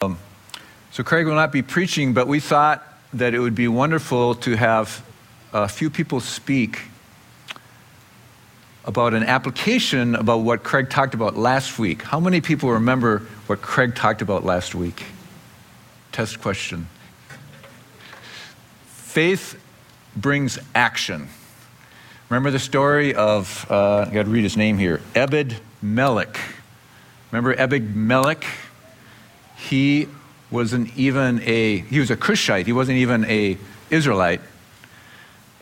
So, Craig will not be preaching, but we thought that it would be wonderful to have a few people speak about an application about what Craig talked about last week. How many people remember what Craig talked about last week? Test question. Faith brings action. Remember the story of, uh, I got to read his name here, Ebed Melech. Remember Ebed Melech? He wasn't even a, he was a Cushite, he wasn't even a Israelite.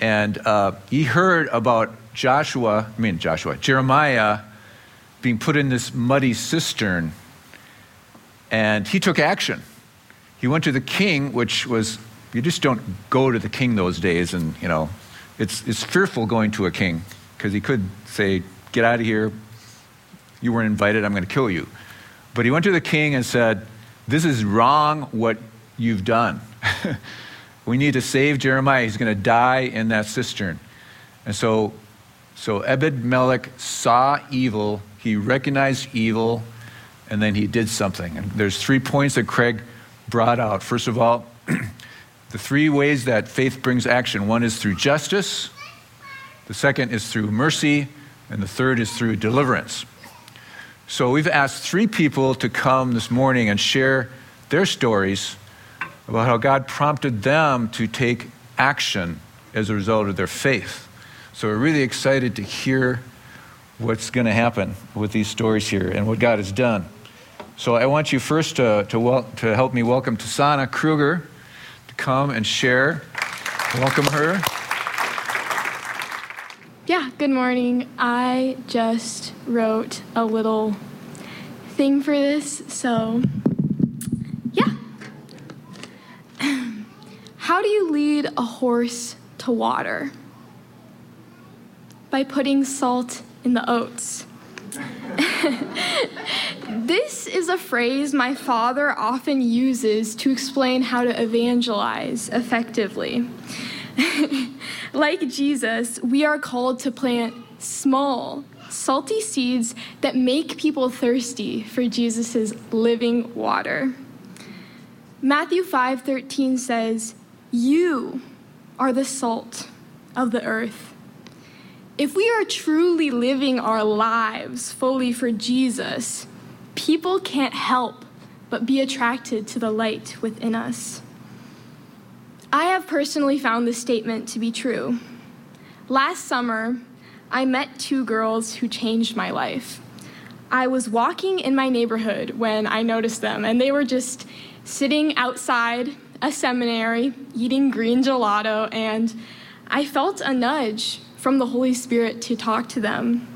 And uh, he heard about Joshua, I mean Joshua, Jeremiah being put in this muddy cistern. And he took action. He went to the king, which was, you just don't go to the king those days. And, you know, it's, it's fearful going to a king because he could say, Get out of here. You weren't invited. I'm going to kill you. But he went to the king and said, this is wrong what you've done. we need to save Jeremiah. He's going to die in that cistern. And so, so Ebed Melech saw evil, he recognized evil, and then he did something. And there's three points that Craig brought out. First of all, the three ways that faith brings action one is through justice, the second is through mercy, and the third is through deliverance. So we've asked three people to come this morning and share their stories about how God prompted them to take action as a result of their faith. So we're really excited to hear what's going to happen with these stories here and what God has done. So I want you first to, to, wel- to help me welcome Tasana Kruger to come and share. Welcome her. Good morning. I just wrote a little thing for this, so yeah. How do you lead a horse to water? By putting salt in the oats. this is a phrase my father often uses to explain how to evangelize effectively. like Jesus, we are called to plant small, salty seeds that make people thirsty for Jesus' living water. Matthew 5:13 says, "You are the salt of the earth." If we are truly living our lives fully for Jesus, people can't help but be attracted to the light within us. I have personally found this statement to be true. Last summer, I met two girls who changed my life. I was walking in my neighborhood when I noticed them, and they were just sitting outside a seminary eating green gelato, and I felt a nudge from the Holy Spirit to talk to them.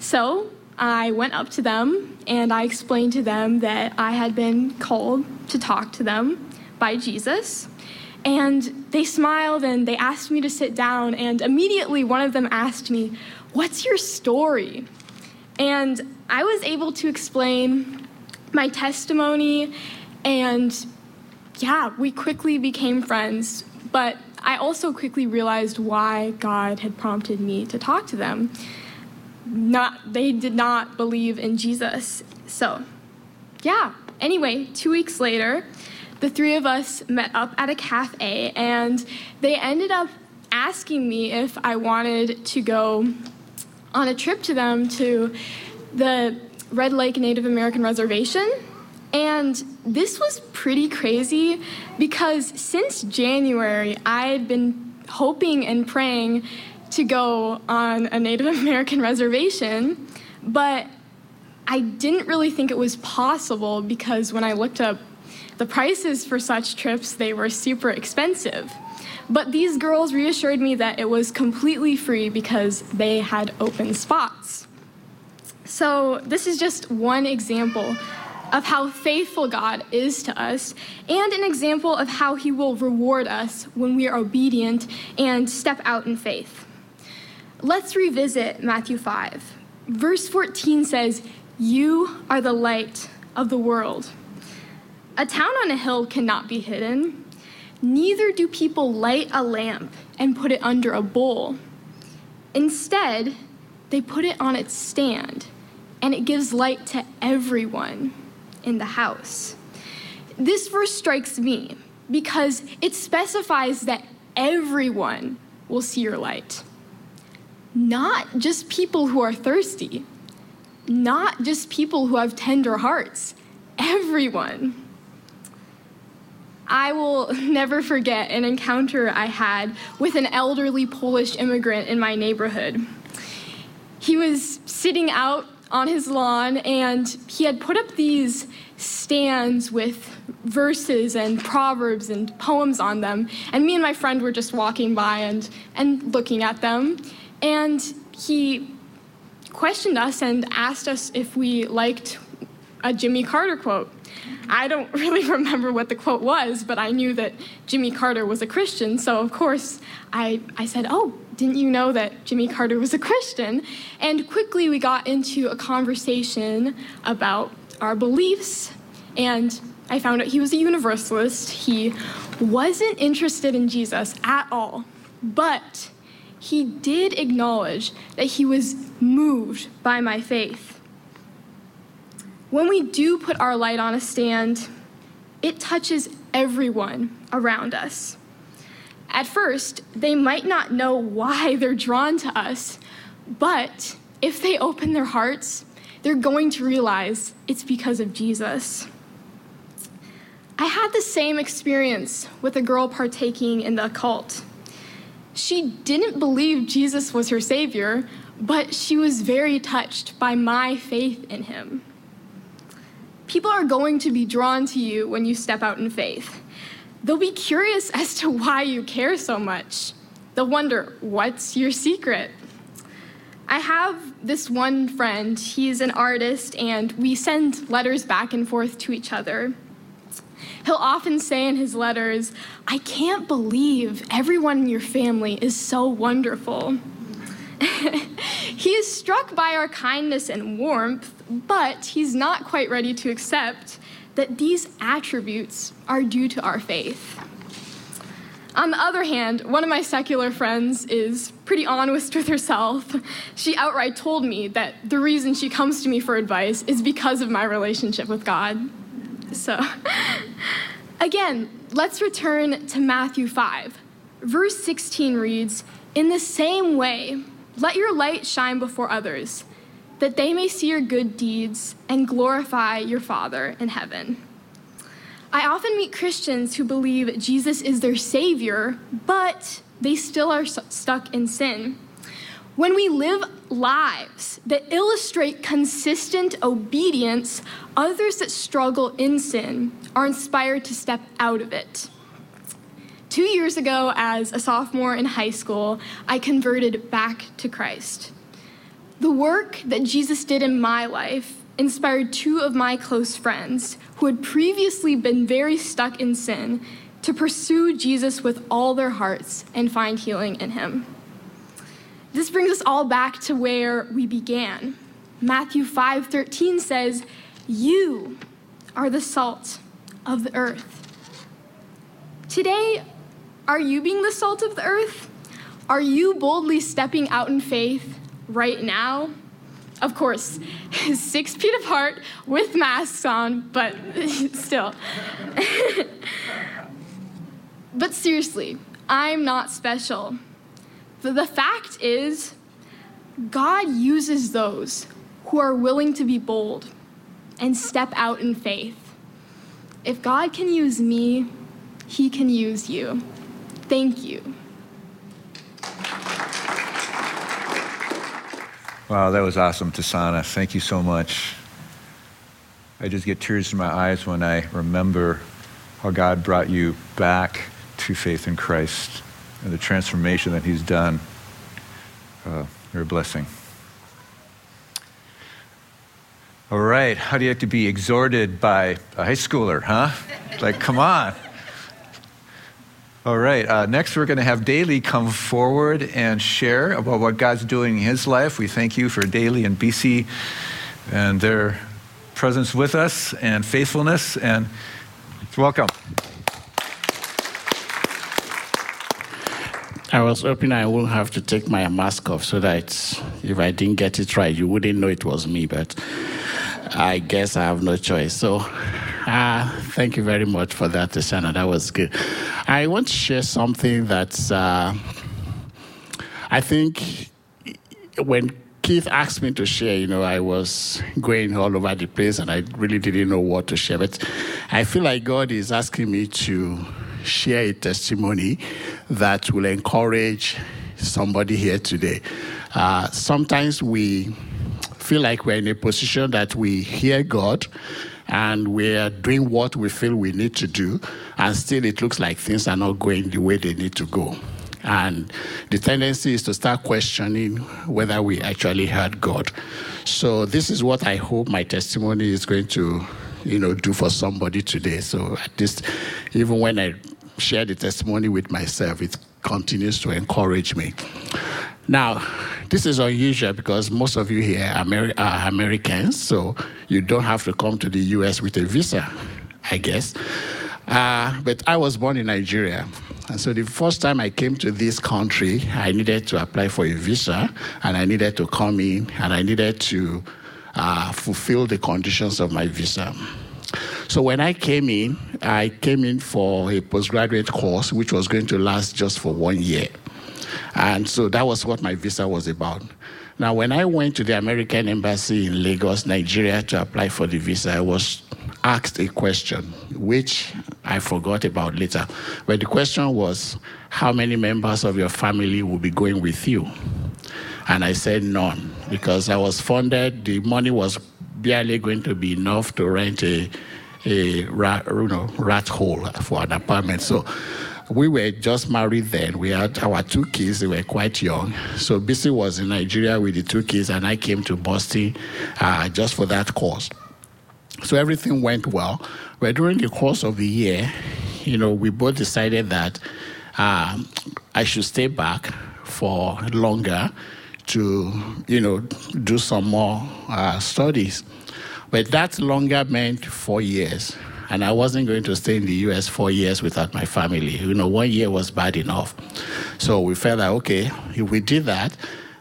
So I went up to them and I explained to them that I had been called to talk to them by Jesus and they smiled and they asked me to sit down. And immediately one of them asked me, What's your story? And I was able to explain my testimony. And yeah, we quickly became friends. But I also quickly realized why God had prompted me to talk to them. Not, they did not believe in Jesus. So, yeah. Anyway, two weeks later, the three of us met up at a cafe and they ended up asking me if I wanted to go on a trip to them to the Red Lake Native American Reservation. And this was pretty crazy because since January, I had been hoping and praying to go on a Native American reservation, but I didn't really think it was possible because when I looked up the prices for such trips, they were super expensive. But these girls reassured me that it was completely free because they had open spots. So, this is just one example of how faithful God is to us, and an example of how He will reward us when we are obedient and step out in faith. Let's revisit Matthew 5. Verse 14 says, You are the light of the world. A town on a hill cannot be hidden. Neither do people light a lamp and put it under a bowl. Instead, they put it on its stand, and it gives light to everyone in the house. This verse strikes me because it specifies that everyone will see your light. Not just people who are thirsty, not just people who have tender hearts, everyone. I will never forget an encounter I had with an elderly Polish immigrant in my neighborhood. He was sitting out on his lawn and he had put up these stands with verses and proverbs and poems on them. And me and my friend were just walking by and, and looking at them. And he questioned us and asked us if we liked a Jimmy Carter quote. I don't really remember what the quote was, but I knew that Jimmy Carter was a Christian, so of course I, I said, Oh, didn't you know that Jimmy Carter was a Christian? And quickly we got into a conversation about our beliefs, and I found out he was a universalist. He wasn't interested in Jesus at all, but he did acknowledge that he was moved by my faith. When we do put our light on a stand, it touches everyone around us. At first, they might not know why they're drawn to us, but if they open their hearts, they're going to realize it's because of Jesus. I had the same experience with a girl partaking in the occult. She didn't believe Jesus was her Savior, but she was very touched by my faith in Him. People are going to be drawn to you when you step out in faith. They'll be curious as to why you care so much. They'll wonder, what's your secret? I have this one friend, he's an artist, and we send letters back and forth to each other. He'll often say in his letters, I can't believe everyone in your family is so wonderful. he is struck by our kindness and warmth, but he's not quite ready to accept that these attributes are due to our faith. On the other hand, one of my secular friends is pretty honest with herself. She outright told me that the reason she comes to me for advice is because of my relationship with God. So, again, let's return to Matthew 5. Verse 16 reads In the same way, let your light shine before others, that they may see your good deeds and glorify your Father in heaven. I often meet Christians who believe Jesus is their Savior, but they still are stuck in sin. When we live lives that illustrate consistent obedience, others that struggle in sin are inspired to step out of it. Two years ago, as a sophomore in high school, I converted back to Christ. The work that Jesus did in my life inspired two of my close friends who had previously been very stuck in sin to pursue Jesus with all their hearts and find healing in him. This brings us all back to where we began. Matthew 5:13 says, "You are the salt of the earth." Today, are you being the salt of the earth? Are you boldly stepping out in faith right now? Of course, six feet apart with masks on, but still. but seriously, I'm not special. The fact is, God uses those who are willing to be bold and step out in faith. If God can use me, He can use you. Thank you. Wow, that was awesome, Tasana. Thank you so much. I just get tears in my eyes when I remember how God brought you back to faith in Christ and the transformation that He's done. Uh, you're a blessing. All right, how do you have to be exhorted by a high schooler, huh? Like, come on. All right. Uh, next, we're going to have Dele come forward and share about what God's doing in his life. We thank you for Dele and Bisi and their presence with us and faithfulness. And welcome. I was hoping I wouldn't have to take my mask off so that if I didn't get it right, you wouldn't know it was me. But I guess I have no choice. So Uh, thank you very much for that, Tashana. That was good. I want to share something that's, uh, I think, when Keith asked me to share, you know, I was going all over the place and I really didn't know what to share. But I feel like God is asking me to share a testimony that will encourage somebody here today. Uh, sometimes we feel like we're in a position that we hear God and we're doing what we feel we need to do, and still it looks like things are not going the way they need to go. And the tendency is to start questioning whether we actually heard God. So this is what I hope my testimony is going to, you know, do for somebody today. So at least, even when I share the testimony with myself, it continues to encourage me. Now, this is unusual because most of you here are, Ameri- are Americans, so you don't have to come to the US with a visa, I guess. Uh, but I was born in Nigeria. And so the first time I came to this country, I needed to apply for a visa and I needed to come in and I needed to uh, fulfill the conditions of my visa. So when I came in, I came in for a postgraduate course, which was going to last just for one year. And so that was what my visa was about. Now, when I went to the American Embassy in Lagos, Nigeria, to apply for the visa, I was asked a question, which I forgot about later. But the question was, How many members of your family will be going with you? And I said none, because I was funded, the money was barely going to be enough to rent a, a rat, you know, rat hole for an apartment. So we were just married then. We had our two kids, they were quite young. So Bisi was in Nigeria with the two kids, and I came to Boston uh, just for that course. So everything went well. But during the course of the year, you know, we both decided that um, I should stay back for longer to, you know, do some more uh, studies. But that longer meant four years and I wasn't going to stay in the US four years without my family. You know, one year was bad enough. So we felt that, okay, if we did that,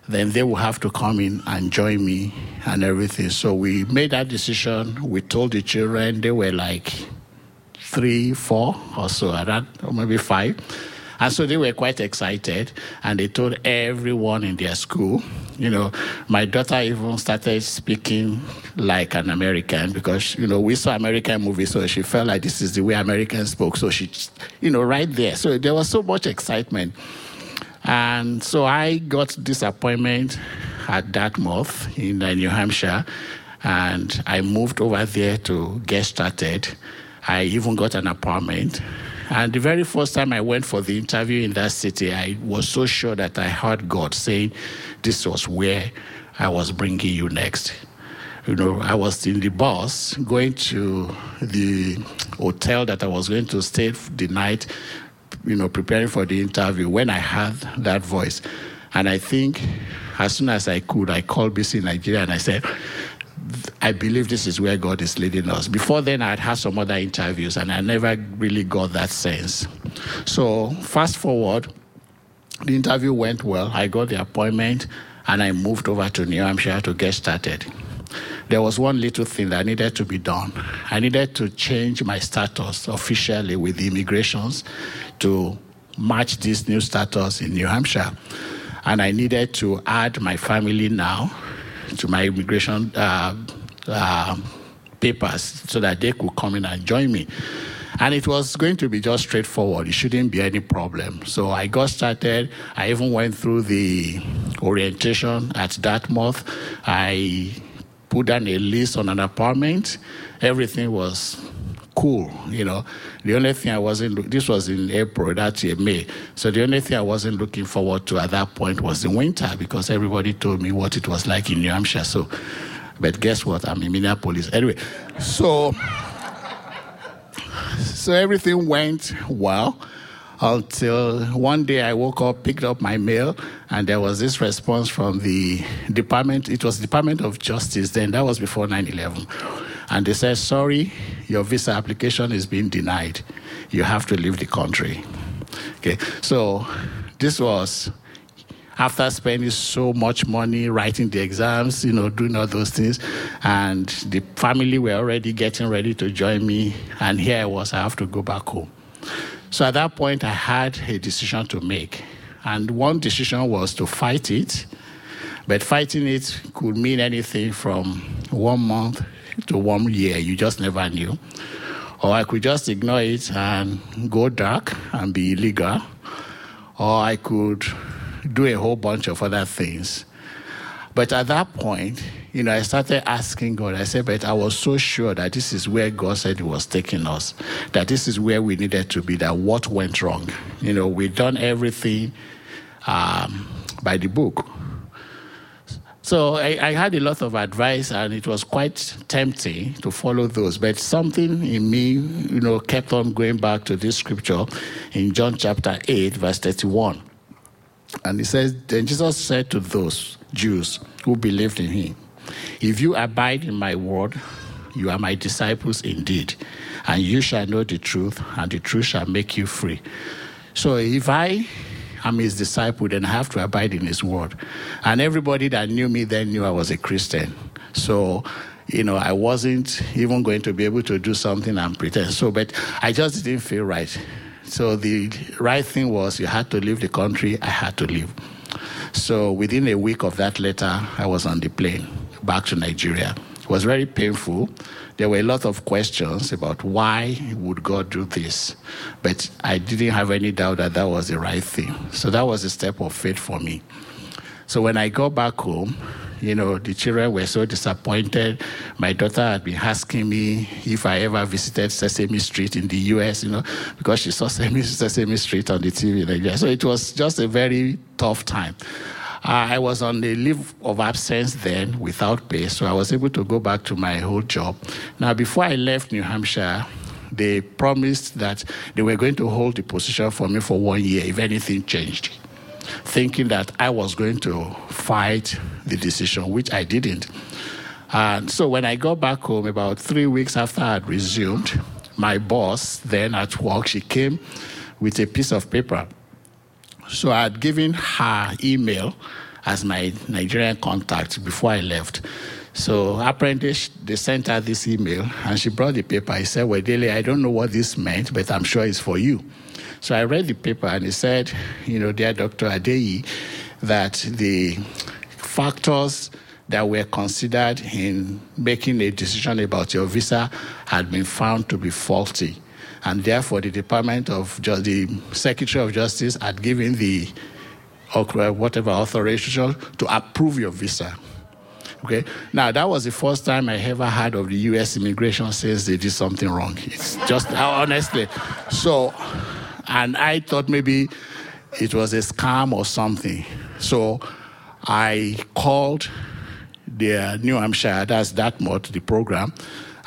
then they will have to come in and join me and everything. So we made that decision. We told the children, they were like three, four or so, around, or maybe five. And so they were quite excited, and they told everyone in their school. You know, my daughter even started speaking like an American because, you know, we saw American movies, so she felt like this is the way Americans spoke. So she, you know, right there. So there was so much excitement. And so I got this appointment at Dartmouth in uh, New Hampshire, and I moved over there to get started. I even got an apartment. And the very first time I went for the interview in that city, I was so sure that I heard God saying, This was where I was bringing you next. You know, I was in the bus going to the hotel that I was going to stay the night, you know, preparing for the interview when I heard that voice. And I think as soon as I could, I called Bisi Nigeria and I said, I believe this is where God is leading us. Before then, I had had some other interviews and I never really got that sense. So, fast forward, the interview went well. I got the appointment and I moved over to New Hampshire to get started. There was one little thing that needed to be done. I needed to change my status officially with the immigrations to match this new status in New Hampshire. And I needed to add my family now to my immigration uh, uh, papers so that they could come in and join me. And it was going to be just straightforward. It shouldn't be any problem. So I got started. I even went through the orientation at Dartmouth. I put down a list on an apartment. Everything was cool, you know. The only thing I wasn't, this was in April, that year, May. So the only thing I wasn't looking forward to at that point was the winter because everybody told me what it was like in New Hampshire. So, but guess what? I'm in Minneapolis. Anyway, so, so everything went well until one day I woke up, picked up my mail, and there was this response from the Department, it was Department of Justice then, that was before 9 11. And they said, sorry, your visa application is being denied. You have to leave the country. Okay, so this was after spending so much money writing the exams, you know, doing all those things, and the family were already getting ready to join me, and here I was, I have to go back home. So at that point, I had a decision to make. And one decision was to fight it, but fighting it could mean anything from one month to one year. You just never knew. Or I could just ignore it and go dark and be illegal. Or I could do a whole bunch of other things. But at that point, you know, I started asking God. I said, but I was so sure that this is where God said He was taking us, that this is where we needed to be, that what went wrong? You know, we've done everything um, by the book. So I, I, had a lot of advice, and it was quite tempting to follow those. But something in me, you know, kept on going back to this scripture in John chapter 8, verse 31. And it says, Then Jesus said to those Jews who believed in him, If you abide in my word, you are my disciples indeed, and you shall know the truth, and the truth shall make you free. So if I am his disciple, then I have to abide in his word. And everybody that knew me then knew I was a Christian. So you know, I wasn't even going to be able to do something and pretend. So, but I just didn't feel right. So the right thing was you had to leave the country, I had to leave. So within a week of that letter, I was on the plane back to Nigeria. It was very painful. There were a lot of questions about why would God do this, but I didn't have any doubt that that was the right thing. So that was a step of faith for me. So when I got back home, you know, the children were so disappointed. My daughter had been asking me if I ever visited Sesame Street in the US, you know, because she saw Sesame Street on the TV. So it was just a very tough time. I was on a leave of absence then without pay, so I was able to go back to my old job. Now, before I left New Hampshire, they promised that they were going to hold the position for me for one year if anything changed thinking that I was going to fight the decision, which I didn't. And so when I got back home, about three weeks after I had resumed, my boss then at work, she came with a piece of paper. So I had given her email as my Nigerian contact before I left. So apparently they sent her this email and she brought the paper. I said, Well, Dele, I don't know what this meant, but I'm sure it's for you. So I read the paper and it said, you know, dear Dr. Adeyi, that the factors that were considered in making a decision about your visa had been found to be faulty. And therefore, the Department of Justice, the Secretary of Justice had given the whatever authorization to approve your visa. Okay. Now that was the first time I ever heard of the U.S. immigration says they did something wrong. It's just how honestly. So and I thought maybe it was a scam or something. So I called the New Hampshire, that's Dartmouth, the program,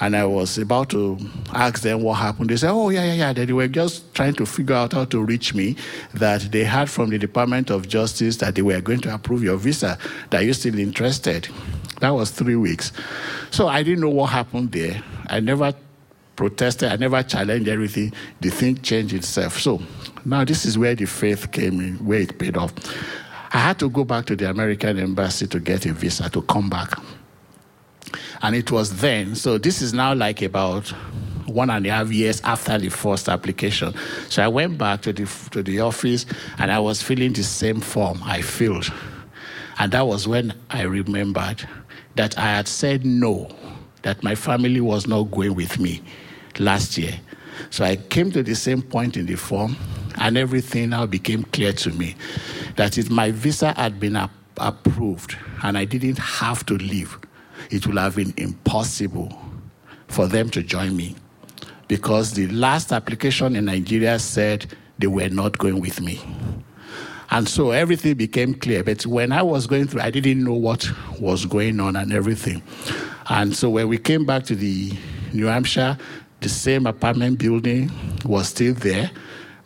and I was about to ask them what happened. They said, Oh, yeah, yeah, yeah. They were just trying to figure out how to reach me, that they heard from the Department of Justice that they were going to approve your visa, that you're still interested. That was three weeks. So I didn't know what happened there. I never protested. I never challenged everything. The thing changed itself. So now this is where the faith came in, where it paid off. I had to go back to the American embassy to get a visa to come back. And it was then, so this is now like about one and a half years after the first application. So I went back to the, to the office and I was filling the same form I filled. And that was when I remembered that I had said no, that my family was not going with me last year. So I came to the same point in the form, and everything now became clear to me that my visa had been ap- approved and I didn't have to leave, it would have been impossible for them to join me because the last application in Nigeria said they were not going with me. And so everything became clear. But when I was going through, I didn't know what was going on and everything. And so when we came back to the New Hampshire, the same apartment building was still there.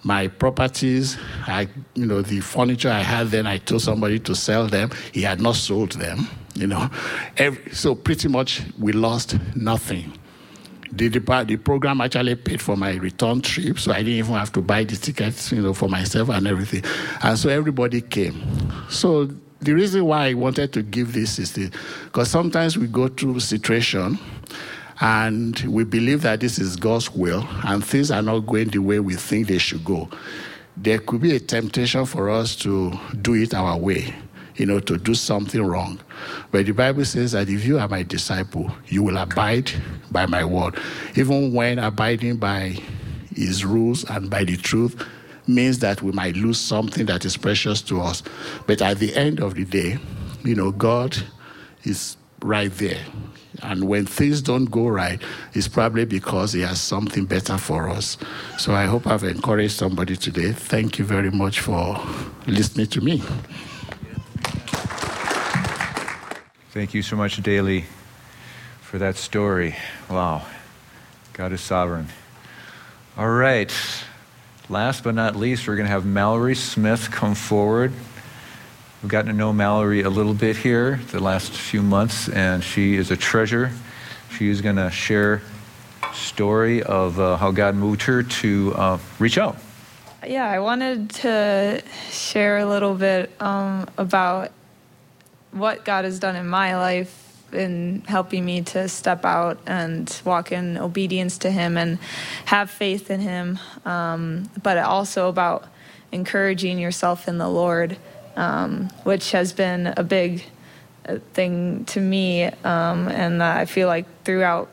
My properties, I, you know, the furniture I had then, I told somebody to sell them. He had not sold them, you know. Every, so pretty much we lost nothing. the, the, program actually paid for my return trip, so I didn't even have to buy the tickets, you know, for myself and everything. And so everybody came. So the reason why I wanted to give this is because sometimes we go through situation and we believe that this is God's will and things are not going the way we think they should go. There could be a temptation for us to do it our way you know, to do something wrong. But the Bible says that if you are my disciple, you will abide by my word. Even when abiding by his rules and by the truth means that we might lose something that is precious to us. But at the end of the day, you know, God is right there. And when things don't go right, it's probably because He has something better for us. So I hope I've encouraged somebody today. Thank you very much for listening to me. Thank you so much, Dele, for that story. Wow. God is sovereign. All right. Last but not least, we're going to have Mallory Smith come forward. We've gotten to know Mallory a little bit here the last few months, and she is a treasure. She is going to share story of uh, how God moved her to uh, reach out. Yeah, I wanted to share a little bit um, about what God has done in my life in helping me to step out and walk in obedience to Him and have faith in Him, um, but also about encouraging yourself in the Lord, um, which has been a big uh, thing to me. Um, and I feel like throughout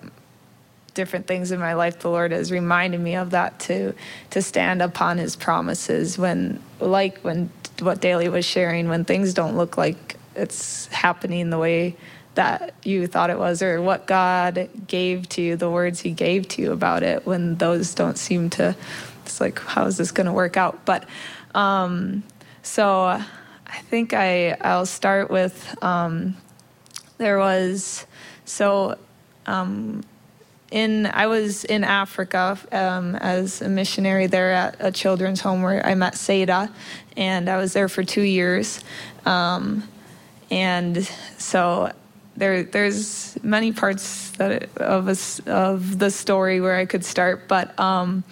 different things in my life, the Lord has reminded me of that to to stand upon His promises when, like when what Dele was sharing, when things don't look like it's happening the way that you thought it was or what God gave to you, the words He gave to you about it when those don't seem to, it's like, how is this going to work out? But um, so I think I, I'll start with um, there was, so um, in I was in Africa um, as a missionary there at a children's home where I met Seda, and I was there for two years. Um, and so there there's many parts that of a, of the story where I could start, but um,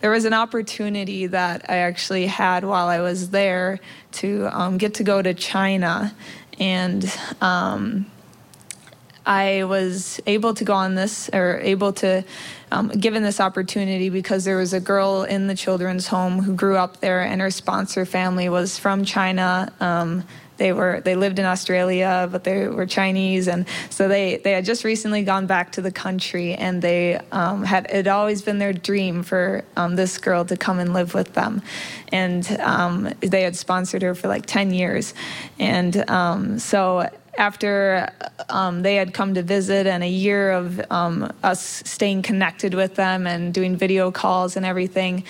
there was an opportunity that I actually had while I was there to um, get to go to China, and um, I was able to go on this or able to. Um, given this opportunity because there was a girl in the children's home who grew up there and her sponsor family was from China um, they were they lived in Australia, but they were Chinese, and so they they had just recently gone back to the country, and they um, had it always been their dream for um, this girl to come and live with them, and um, they had sponsored her for like ten years, and um, so after um, they had come to visit and a year of um, us staying connected with them and doing video calls and everything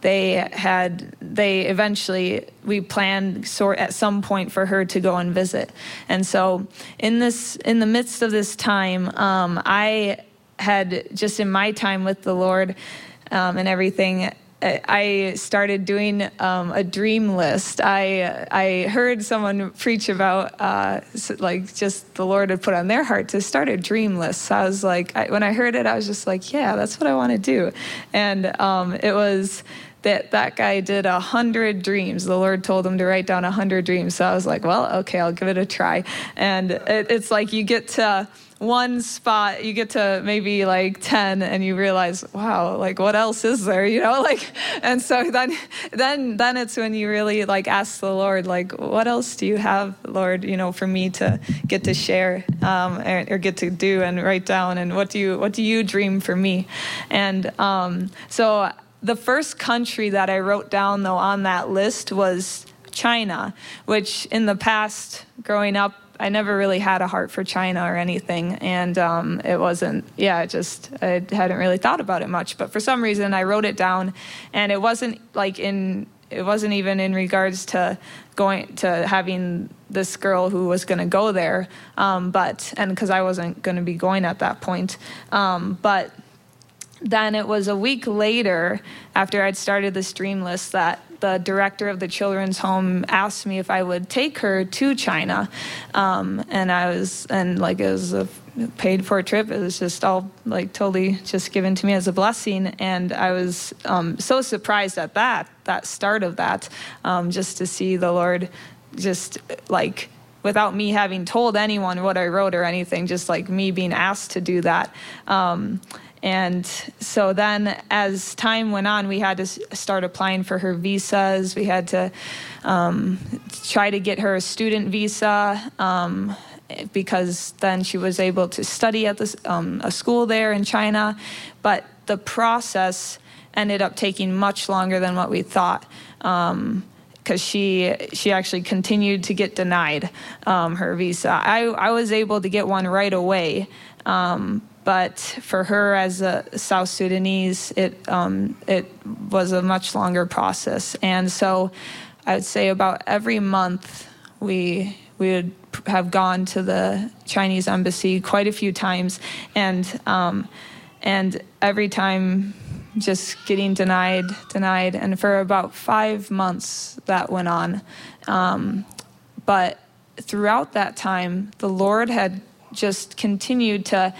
they had they eventually we planned sort at some point for her to go and visit. And so in this in the midst of this time um, i had just in my time with the lord um, and everything I started doing um, a dream list. I I heard someone preach about uh, like just the Lord had put on their heart to start a dream list. So I was like, I, when I heard it, I was just like, yeah, that's what I want to do. And um, it was that that guy did a hundred dreams. The Lord told him to write down a hundred dreams. So I was like, well, okay, I'll give it a try. And it, it's like you get to one spot, you get to maybe like 10 and you realize, wow, like what else is there, you know, like, and so then, then, then it's when you really like ask the Lord, like, what else do you have, Lord, you know, for me to get to share, um, or, or, get to do and write down and what do you, what do you dream for me? And, um, so the first country that I wrote down, though, on that list was China, which in the past, growing up, I never really had a heart for China or anything. And um, it wasn't, yeah, just, I hadn't really thought about it much. But for some reason, I wrote it down, and it wasn't like in, it wasn't even in regards to going to having this girl who was going to go there. Um, but, and because I wasn't going to be going at that point. Um, but, then it was a week later after I'd started the stream list that the director of the children's home asked me if I would take her to China. Um, and I was, and like it was a paid for trip. It was just all like totally just given to me as a blessing, and I was um, so surprised at that, that start of that, um, just to see the Lord, just like without me having told anyone what I wrote or anything, just like me being asked to do that. Um, and so then, as time went on, we had to start applying for her visas. We had to um, try to get her a student visa um, because then she was able to study at this, um, a school there in China. But the process ended up taking much longer than what we thought because um, she she actually continued to get denied um, her visa. I, I was able to get one right away, um, but for her as a South Sudanese, it um, it was a much longer process. And so, I would say about every month we we would have gone to the Chinese embassy quite a few times, and um, and every time just getting denied, denied, and for about five months that went on. Um, but throughout that time, the Lord had just continued to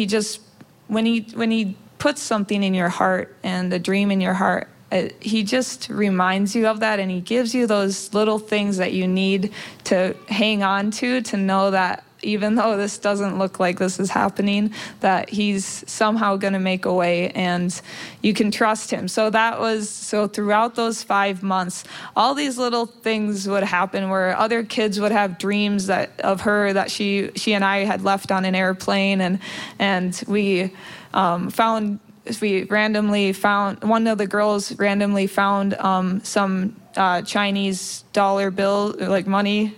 he just when he when he puts something in your heart and a dream in your heart it, he just reminds you of that and he gives you those little things that you need to hang on to to know that even though this doesn't look like this is happening, that he's somehow going to make a way and you can trust him. So that was so throughout those five months, all these little things would happen where other kids would have dreams that of her that she she and I had left on an airplane and and we um, found we randomly found one of the girls randomly found um, some uh, Chinese dollar bill like money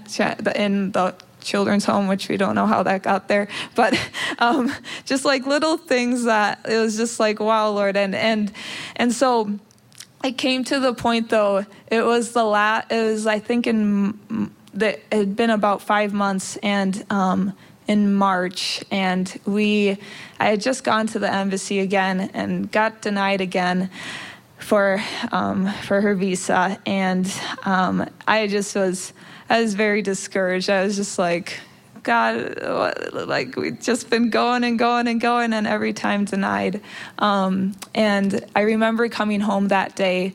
in the children's home, which we don't know how that got there, but um, just like little things that it was just like, wow, Lord, and and and so it came to the point though. It was the last. It was I think in that it had been about five months and. Um, in March, and we, I had just gone to the embassy again and got denied again for um, for her visa, and um, I just was I was very discouraged. I was just like, God, like we've just been going and going and going, and every time denied. Um, and I remember coming home that day,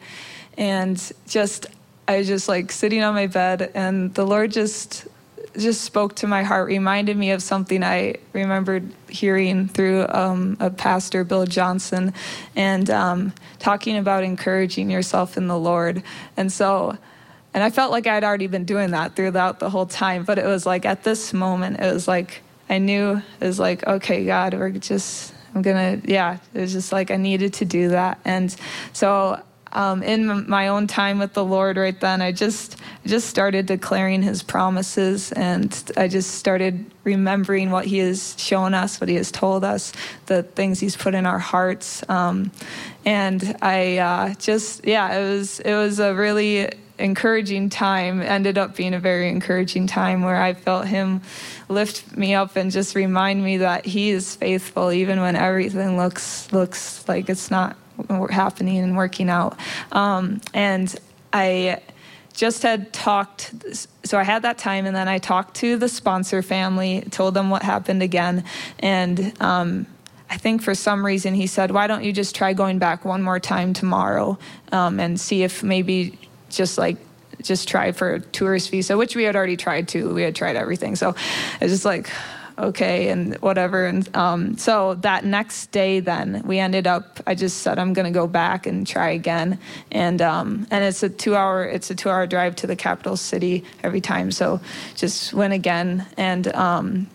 and just I was just like sitting on my bed, and the Lord just just spoke to my heart, reminded me of something I remembered hearing through um, a pastor, Bill Johnson, and um, talking about encouraging yourself in the Lord. And so and I felt like I'd already been doing that throughout the whole time. But it was like at this moment, it was like I knew it was like, okay, God, we're just, I'm gonna, yeah, it was just like I needed to do that. And so um, in my own time with the Lord right then, I just just started declaring His promises, and I just started remembering what He has shown us, what He has told us, the things He's put in our hearts, um, and I uh, just yeah, it was it was a really encouraging time ended up being a very encouraging time where I felt him lift me up and just remind me that he is faithful even when everything looks looks like it's not happening and working out. Um, and I just had talked so I had that time and then I talked to the sponsor family, told them what happened again and um, I think for some reason he said, Why don't you just try going back one more time tomorrow um, and see if maybe just like just try for a tourist visa, which we had already tried too. We had tried everything. So it's just like, okay, and whatever. And um, so that next day, then we ended up. I just said I'm going to go back and try again, and um, and it's a two hour it's a two hour drive to the capital city every time. So just went again, and um,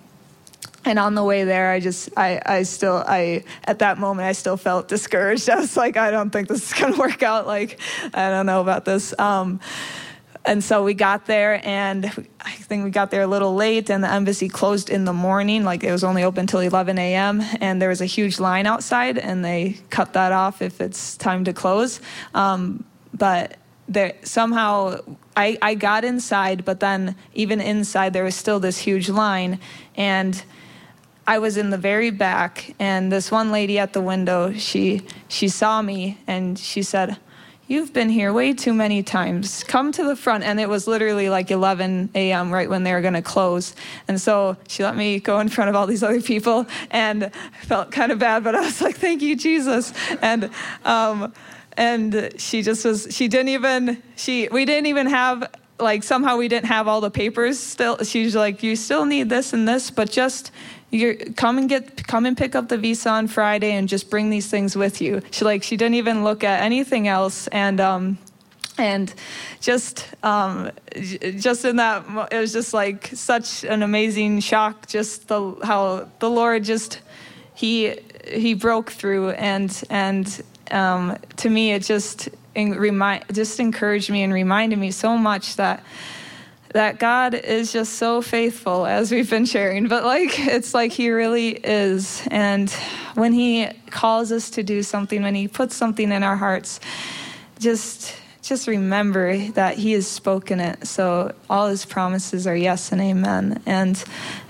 and on the way there i just i i still i at that moment i still felt discouraged. I was like i don't think this is going to work out. Like i don't know about this. Um, and so we got there and i think we got there a little late and the embassy closed in the morning. Like it was only open till 11 a.m and there was a huge line outside and they cut that off if it's time to close. Um, but there somehow I, I got inside but then even inside there was still this huge line. And I was in the very back, and this one lady at the window, she she saw me and she said, you've been here way too many times. Come to the front. And it was literally like 11 a.m., right when they were going to close. And so she let me go in front of all these other people and I felt kind of bad, but I was like, thank you, Jesus. And, um, and she just was, she didn't even, she, we didn't even have like somehow we didn't have all the papers still she's like you still need this and this but just you come and get come and pick up the visa on Friday and just bring these things with you. She like she didn't even look at anything else and um and just um just in that it was just like such an amazing shock just the how the Lord just he he broke through and and um to me it just remind just encouraged me and reminded me so much that that God is just so faithful, as we've been sharing. But like, it's like He really is. And when He calls us to do something, when He puts something in our hearts, just just remember that he has spoken it so all his promises are yes and amen and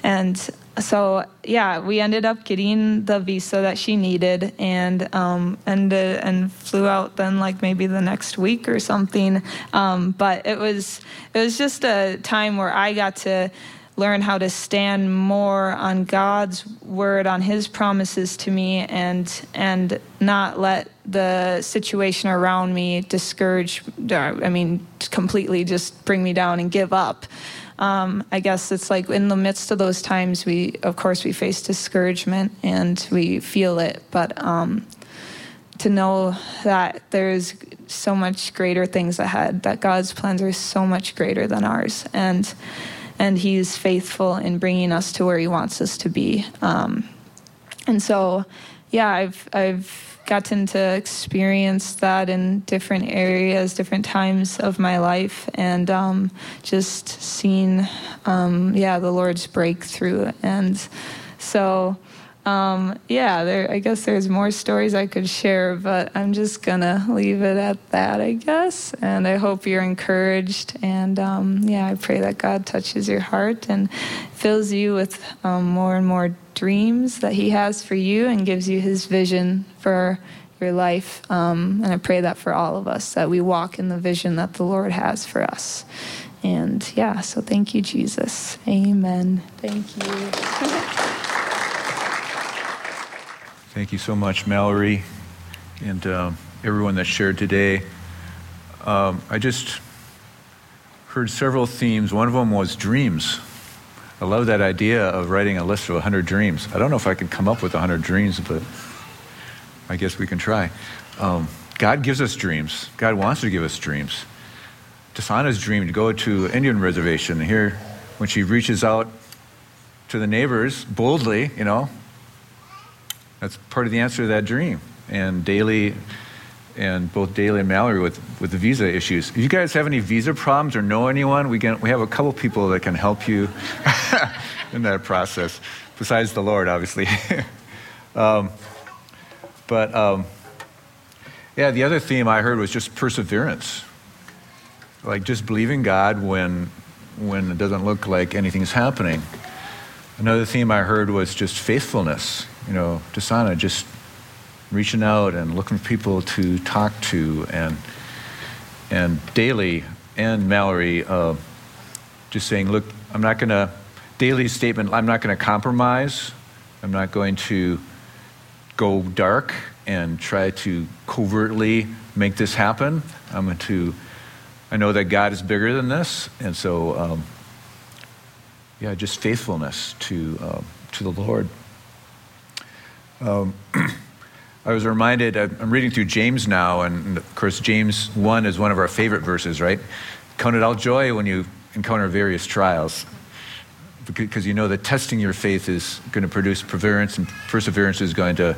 and so yeah, we ended up getting the visa that she needed, and um, and and flew out then like maybe the next week or something. Um, but it was it was just a time where I got to learn how to stand more on God's word, on His promises to me, and and not let the situation around me discourage. I mean, completely just bring me down and give up um, I guess it's like in the midst of those times, we, of course, we face discouragement and we feel it, but um, to know that there's so much greater things ahead, that God's plans are so much greater than ours, and and He's faithful in bringing us to where He wants us to be. Um, and so, yeah, I've I've gotten to experience that in different areas, different times of my life, and um, just seen, um, yeah, the Lord's breakthrough. And so, um, yeah, there, I guess there's more stories I could share, but I'm just gonna leave it at that, I guess. And I hope you're encouraged. And um, yeah, I pray that God touches your heart and fills you with um, more and more dreams that He has for you and gives you His vision for your life. Um, and I pray that for all of us, that we walk in the vision that the Lord has for us. And yeah, so thank you, Jesus. Amen. Thank you. Thank you so much, Mallory, and um, everyone that shared today. Um, I just heard several themes. One of them was dreams. I love that idea of writing a list of 100 dreams. I don't know if I can come up with 100 dreams, but I guess we can try. Um, God gives us dreams. God wants to give us dreams. Tasana's dream to go to Indian reservation. Here, when she reaches out to the neighbors boldly, you know, that's part of the answer to that dream. And Dele, and both Dele and Mallory with, with the visa issues. If you guys have any visa problems or know anyone, we, can, we have a couple people that can help you in that process, besides the Lord, obviously. um, but um, yeah, the other theme I heard was just perseverance. Like just believing God when, when it doesn't look like anything's happening. Another theme I heard was just faithfulness you know, Dasana, just reaching out and looking for people to talk to, and and Dele and Mallory uh, just saying, look, I'm not going to. Dele's statement, I'm not going to compromise. I'm not going to go dark and try to covertly make this happen. I'm going to. I know that God is bigger than this, and so um, yeah, just faithfulness to uh, to the Lord. Um, I was reminded, I'm reading through James now, and of course, James 1 is one of our favorite verses, right? Count it all joy when you encounter various trials, because you know that testing your faith is going to produce perseverance, and perseverance is going to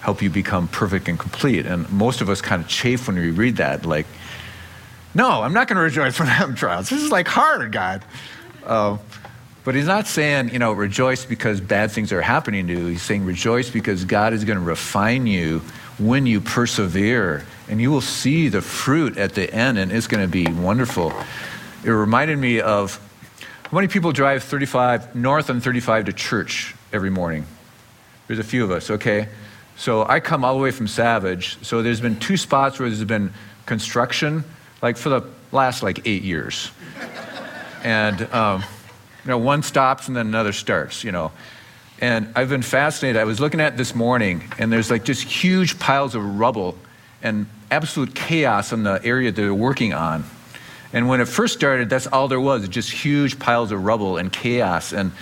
help you become perfect and complete. And most of us kind of chafe when we read that, like, no, I'm not going to rejoice when I have trials. This is like hard, God. Uh, but he's not saying, you know, rejoice because bad things are happening to you. He's saying rejoice because God is going to refine you when you persevere. And you will see the fruit at the end, and it's going to be wonderful. It reminded me of how many people drive 35 north on 35 to church every morning? There's a few of us, okay? So I come all the way from Savage. So there's been two spots where there's been construction, like for the last like eight years. and, um, you know, one stops and then another starts, you know. And I've been fascinated. I was looking at this morning, and there's like just huge piles of rubble and absolute chaos in the area they're working on. And when it first started, that's all there was, just huge piles of rubble and chaos and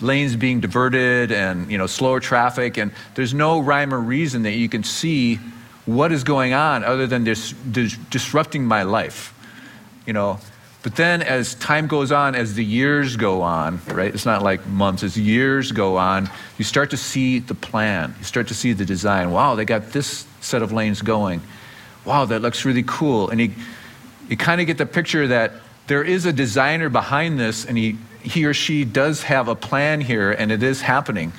lanes being diverted and you know slower traffic and there's no rhyme or reason that you can see what is going on other than dis- dis- disrupting my life you know but then as time goes on as the years go on right it's not like months as years go on you start to see the plan you start to see the design wow they got this set of lanes going wow that looks really cool and you, you kind of get the picture that there is a designer behind this and he he or she does have a plan here and it is happening.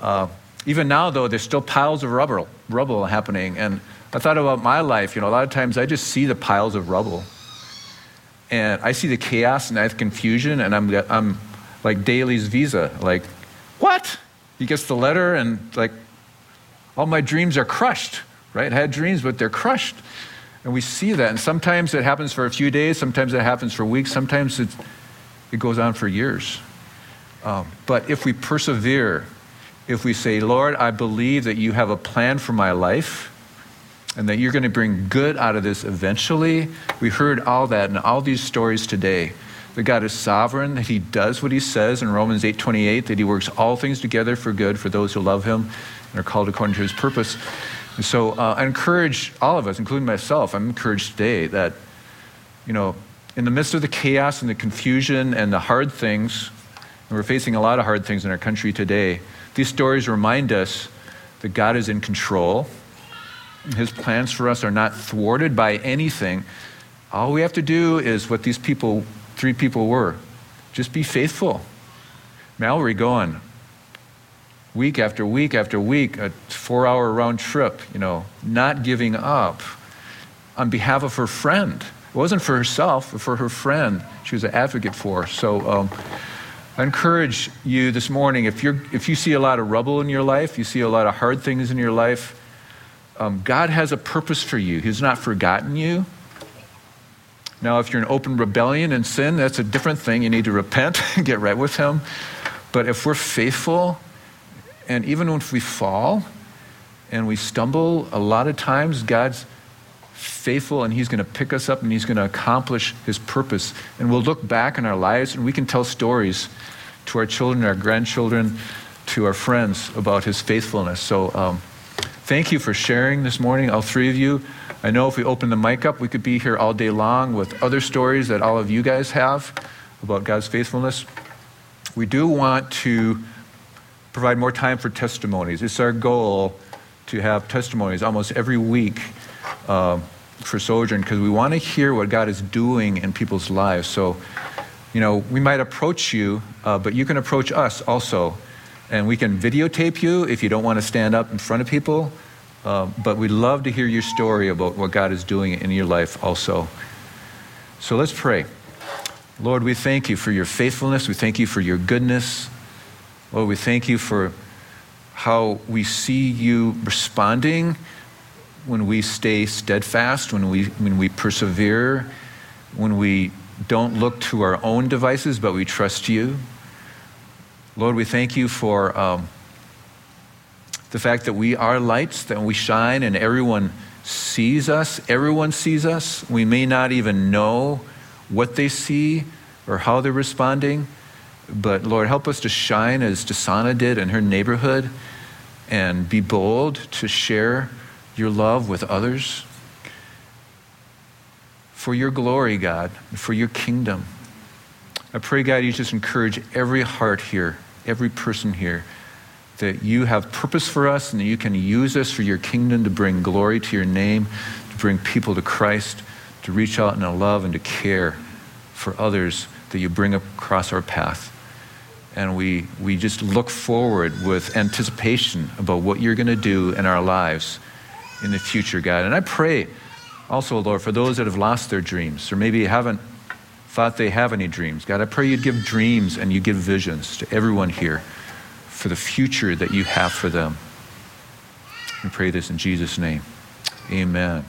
Uh, even now, though, there's still piles of rubble, rubble happening. And I thought about my life. You know, a lot of times I just see the piles of rubble. And I see the chaos and I the confusion, and I'm, I'm like Dele's visa. Like, what? He gets the letter, and like, all my dreams are crushed, right? I had dreams, but they're crushed. And we see that. And sometimes it happens for a few days, sometimes it happens for weeks, sometimes it's it goes on for years. Um, but if we persevere, if we say, Lord, I believe that you have a plan for my life and that you're going to bring good out of this eventually, we heard all that in all these stories today. That God is sovereign, that He does what He says in Romans 8:28, that He works all things together for good for those who love Him and are called according to His purpose. And so uh, I encourage all of us, including myself, I'm encouraged today that, you know, in the midst of the chaos and the confusion and the hard things, and we're facing a lot of hard things in our country today, these stories remind us that God is in control. His plans for us are not thwarted by anything. All we have to do is what these people, three people were just be faithful. Mallory going week after week after week, a four hour round trip, you know, not giving up on behalf of her friend. It wasn't for herself, but for her friend she was an advocate for. So um, I encourage you this morning if, you're, if you see a lot of rubble in your life, you see a lot of hard things in your life, um, God has a purpose for you. He's not forgotten you. Now, if you're in open rebellion and sin, that's a different thing. You need to repent and get right with Him. But if we're faithful, and even if we fall and we stumble, a lot of times God's faithful and He's going to pick us up and He's going to accomplish His purpose. And we'll look back in our lives and we can tell stories to our children, our grandchildren, to our friends about His faithfulness. So um, thank you for sharing this morning, all three of you. I know if we open the mic up, we could be here all day long with other stories that all of you guys have about God's faithfulness. We do want to provide more time for testimonies. It's our goal to have testimonies almost every week uh, for Sojourn because we want to hear what God is doing in people's lives. So, you know, we might approach you, uh, but you can approach us also. And we can videotape you if you don't want to stand up in front of people. Uh, but we'd love to hear your story about what God is doing in your life also. So let's pray. Lord, we thank you for your faithfulness. We thank you for your goodness. Lord, we thank you for how we see you responding when we stay steadfast, when we, when we persevere, when we don't look to our own devices, but we trust you. Lord, we thank you for um, the fact that we are lights, that we shine, and everyone sees us. Everyone sees us. We may not even know what they see or how they're responding, but Lord, help us to shine as Desana did in her neighborhood and be bold to share your love with others for your glory, God, for your kingdom. I pray, God, you just encourage every heart here, every person here, that you have purpose for us and that you can use us for your kingdom to bring glory to your name, to bring people to Christ, to reach out in a love and to care for others that you bring across our path. And we, we just look forward with anticipation about what you're going to do in our lives in the future, God. And I pray also, Lord, for those that have lost their dreams or maybe haven't thought they have any dreams. God, I pray you'd give dreams and you give visions to everyone here for the future that you have for them. We pray this in Jesus' name. Amen.